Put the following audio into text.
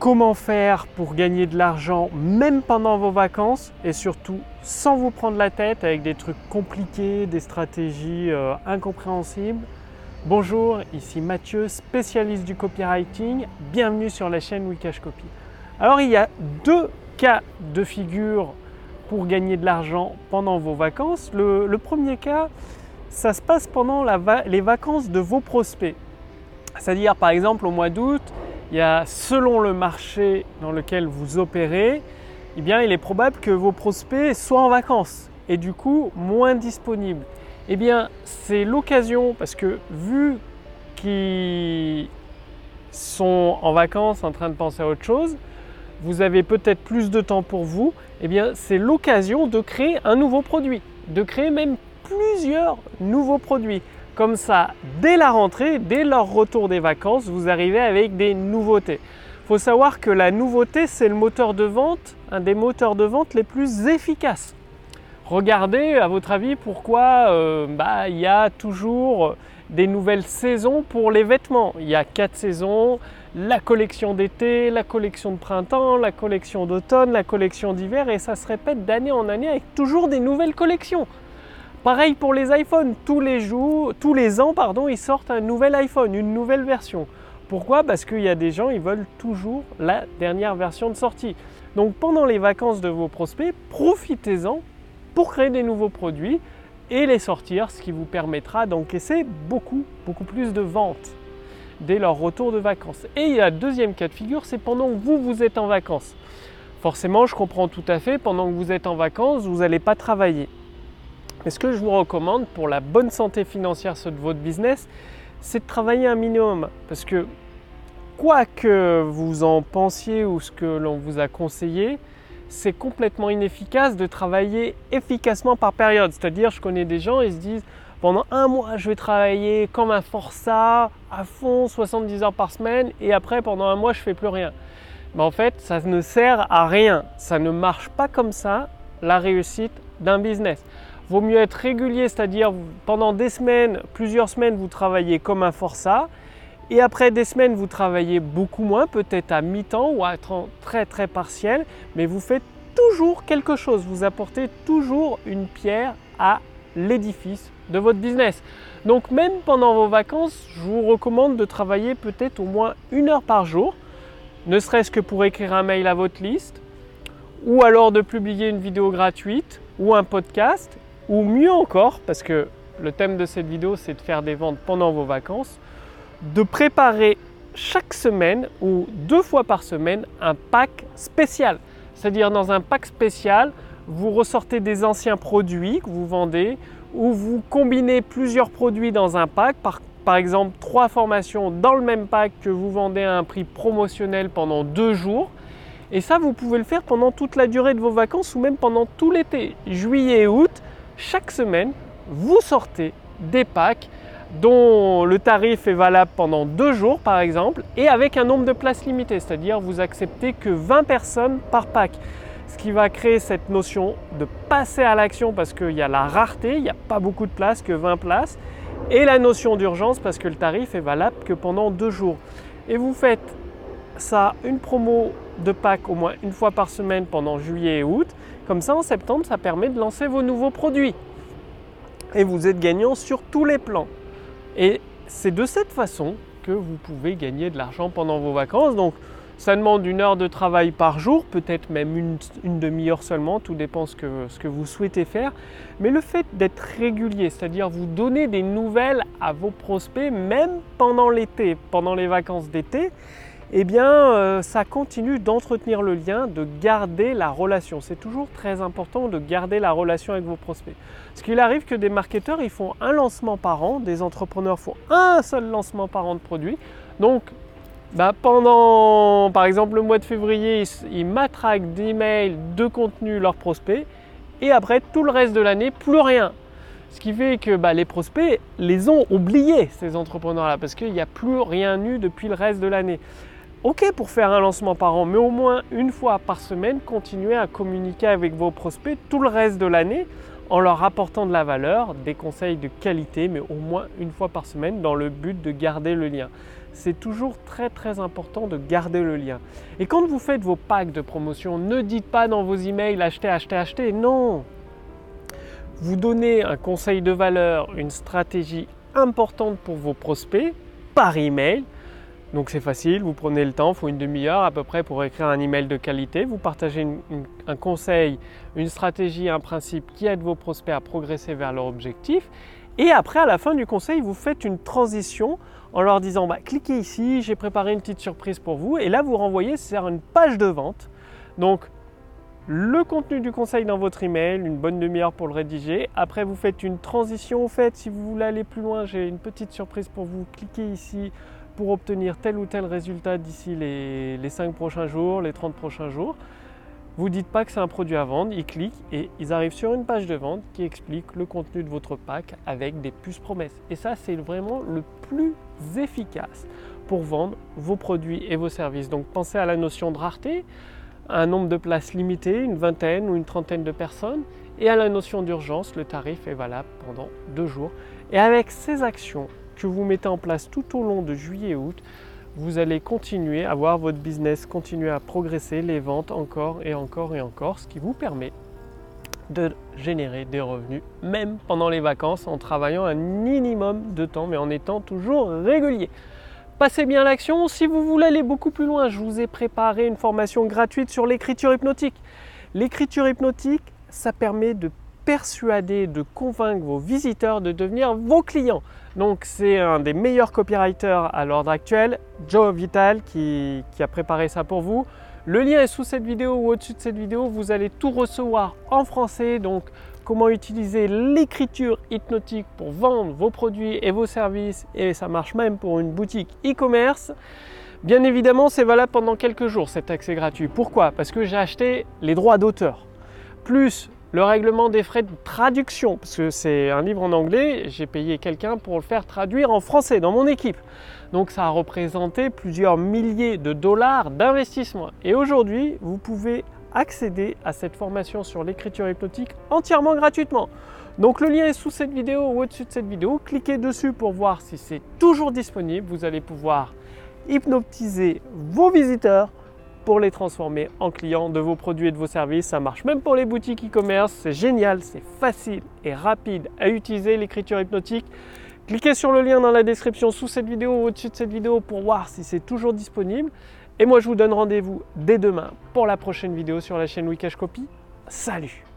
comment faire pour gagner de l'argent même pendant vos vacances et surtout sans vous prendre la tête avec des trucs compliqués, des stratégies euh, incompréhensibles. Bonjour, ici Mathieu, spécialiste du copywriting. Bienvenue sur la chaîne Wikash Copy. Alors il y a deux cas de figure pour gagner de l'argent pendant vos vacances. Le, premier cas, ça se passe pendant les vacances de vos prospects. C'est-à-dire par exemple au mois d'août, il y a selon le marché dans lequel vous opérez, eh bien, il est probable que vos prospects soient en vacances et du coup moins disponibles. Eh bien, c'est l'occasion parce que vu qu'ils sont en vacances en train de penser à autre chose, vous avez peut-être plus de temps pour vous, eh bien c'est l'occasion de créer un nouveau produit, de créer même plusieurs nouveaux produits. Comme ça, dès la rentrée, dès leur retour des vacances, vous arrivez avec des nouveautés. Il faut savoir que la nouveauté, c'est le moteur de vente, un des moteurs de vente les plus efficaces. Regardez, à votre avis, pourquoi euh, bah, il y a toujours des nouvelles saisons pour les vêtements. Il y a quatre saisons, la collection d'été, la collection de printemps, la collection d'automne, la collection d'hiver, et ça se répète d'année en année avec toujours des nouvelles collections. Pareil pour les iPhones, tous les jours, tous les ans, pardon, ils sortent un nouvel iPhone, une nouvelle version. Pourquoi? Parce qu'il y a des gens, ils veulent toujours la dernière version de sortie. Donc pendant les vacances de vos prospects, profitez-en pour créer des nouveaux produits et les sortir, ce qui vous permettra d'encaisser beaucoup, beaucoup plus de ventes dès leur retour de vacances. Et il y a un deuxième cas de figure, c'est pendant que vous, vous êtes en vacances. Forcément, je comprends tout à fait, pendant que vous êtes en vacances, vous n'allez pas travailler. Mais ce que je vous recommande pour la bonne santé financière de votre business, c'est de travailler un minimum. Parce que quoi que vous en pensiez ou ce que l'on vous a conseillé, c'est complètement inefficace de travailler efficacement par période. C'est-à-dire, je connais des gens, ils se disent pendant un mois, je vais travailler comme un forçat à fond, 70 heures par semaine, et après, pendant un mois, je ne fais plus rien. En fait, ça ne sert à rien. Ça ne marche pas comme ça, la réussite d'un business. Vaut mieux être régulier, c'est-à-dire pendant des semaines, plusieurs semaines, vous travaillez comme un forçat, et après des semaines, vous travaillez beaucoup moins, peut-être à mi-temps ou à temps très très partiel, mais vous faites toujours quelque chose, vous apportez toujours une pierre à l'édifice de votre business. Donc même pendant vos vacances, je vous recommande de travailler peut-être au moins une heure par jour, ne serait-ce que pour écrire un mail à votre liste, ou alors de publier une vidéo gratuite ou un podcast, ou mieux encore, parce que le thème de cette vidéo c'est de faire des ventes pendant vos vacances, de préparer chaque semaine ou deux fois par semaine un pack spécial. C'est-à-dire dans un pack spécial, vous ressortez des anciens produits que vous vendez ou vous combinez plusieurs produits dans un pack, par, exemple trois formations dans le même pack que vous vendez à un prix promotionnel pendant deux jours. Et ça, vous pouvez le faire pendant toute la durée de vos vacances ou même pendant tout l'été, juillet et août. Chaque semaine, vous sortez des packs dont le tarif est valable pendant deux jours par exemple et avec un nombre de places limitées, c'est-à-dire vous acceptez que 20 personnes par pack. Ce qui va créer cette notion de passer à l'action parce qu'il y a la rareté, il n'y a pas beaucoup de places que 20 places, et la notion d'urgence parce que le tarif est valable que pendant deux jours. Et vous faites ça, une promo de pack au moins une fois par semaine pendant juillet et août. Comme ça, en septembre, ça permet de lancer vos nouveaux produits. Et vous êtes gagnant sur tous les plans. Et c'est de cette façon que vous pouvez gagner de l'argent pendant vos vacances. Donc ça demande une heure de travail par jour, peut-être même une, demi-heure seulement, tout dépend ce que, vous souhaitez faire. Mais le fait d'être régulier, c'est-à-dire vous donner des nouvelles à vos prospects, même pendant l'été, pendant les vacances d'été, eh bien, euh, ça continue d'entretenir le lien, de garder la relation. C'est toujours très important de garder la relation avec vos prospects. Parce qu'il arrive que des marketeurs, ils font un lancement par an, des entrepreneurs font un seul lancement par an de produit. Donc, bah, pendant, par exemple, le mois de février, ils, matraquent d'emails, de contenu leurs prospects, et après, tout le reste de l'année, plus rien. Ce qui fait que bah, les prospects les ont oubliés, ces entrepreneurs-là, parce qu'il n'y a plus rien eu depuis le reste de l'année. Ok pour faire un lancement par an, mais au moins une fois par semaine, continuez à communiquer avec vos prospects tout le reste de l'année en leur apportant de la valeur, des conseils de qualité, mais au moins une fois par semaine dans le but de garder le lien. c'est toujours très très important de garder le lien. Et quand vous faites vos packs de promotion, ne dites pas dans vos emails acheter, acheter, acheter. Non Vous donnez un conseil de valeur, une stratégie importante pour vos prospects par email. Donc c'est facile, vous prenez le temps, il faut une demi-heure à peu près pour écrire un email de qualité. Vous partagez un conseil, une stratégie, un principe qui aide vos prospects à progresser vers leur objectif. Et après, à la fin du conseil, vous faites une transition en leur disant bah, cliquez ici, j'ai préparé une petite surprise pour vous. Et là, vous renvoyez vers une page de vente. Donc, le contenu du conseil dans votre email, une bonne demi-heure pour le rédiger. Après, vous faites une transition. Au fait, si vous voulez aller plus loin, j'ai une petite surprise pour vous. Cliquez ici pour obtenir tel ou tel résultat d'ici les, les 5 prochains jours, les 30 prochains jours. Vous dites pas que c'est un produit à vendre, ils cliquent et ils arrivent sur une page de vente qui explique le contenu de votre pack avec des puces promesses. Et ça, c'est vraiment le plus efficace pour vendre vos produits et vos services. Donc pensez à la notion de rareté, un nombre de places limité, une vingtaine ou une trentaine de personnes, et à la notion d'urgence, le tarif est valable pendant deux jours. Et avec ces actions que vous mettez en place tout au long de juillet et août, vous allez continuer à voir votre business continuer à progresser, les ventes encore et encore et encore, ce qui vous permet de générer des revenus, même pendant les vacances, en travaillant un minimum de temps, mais en étant toujours régulier. Passez bien l'action. Si vous voulez aller beaucoup plus loin, je vous ai préparé une formation gratuite sur l'écriture hypnotique. L'écriture hypnotique, ça permet de persuader, de convaincre vos visiteurs de devenir vos clients. Donc c'est un des meilleurs copywriters à l'ordre actuel, Joe Vital, qui, a préparé ça pour vous. Le lien est sous cette vidéo ou au-dessus de cette vidéo. Vous allez tout recevoir en français. Donc comment utiliser l'écriture hypnotique pour vendre vos produits et vos services. Et ça marche même pour une boutique e-commerce. Bien évidemment, c'est valable pendant quelques jours cet accès gratuit. Pourquoi? Parce que j'ai acheté les droits d'auteur. Plus le règlement des frais de traduction, parce que c'est un livre en anglais, j'ai payé quelqu'un pour le faire traduire en français dans mon équipe. Donc ça a représenté plusieurs milliers de dollars d'investissement. Et aujourd'hui, vous pouvez accéder à cette formation sur l'écriture hypnotique entièrement gratuitement. Donc le lien est sous cette vidéo ou au-dessus de cette vidéo. Cliquez dessus pour voir si c'est toujours disponible. Vous allez pouvoir hypnotiser vos visiteurs pour les transformer en clients de vos produits et de vos services. Ça marche même pour les boutiques e-commerce. C'est génial, c'est facile et rapide à utiliser l'écriture hypnotique. Cliquez sur le lien dans la description sous cette vidéo ou au-dessus de cette vidéo pour voir si c'est toujours disponible. Et moi, je vous donne rendez-vous dès demain pour la prochaine vidéo sur la chaîne Wikash Copy. Salut